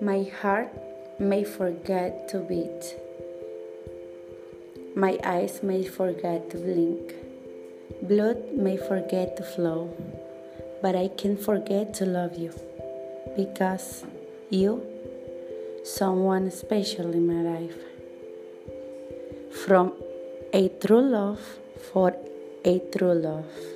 My heart may forget to beat. My eyes may forget to blink. Blood may forget to flow. But I can forget to love you because you, someone special in my life. From a true love for a true love.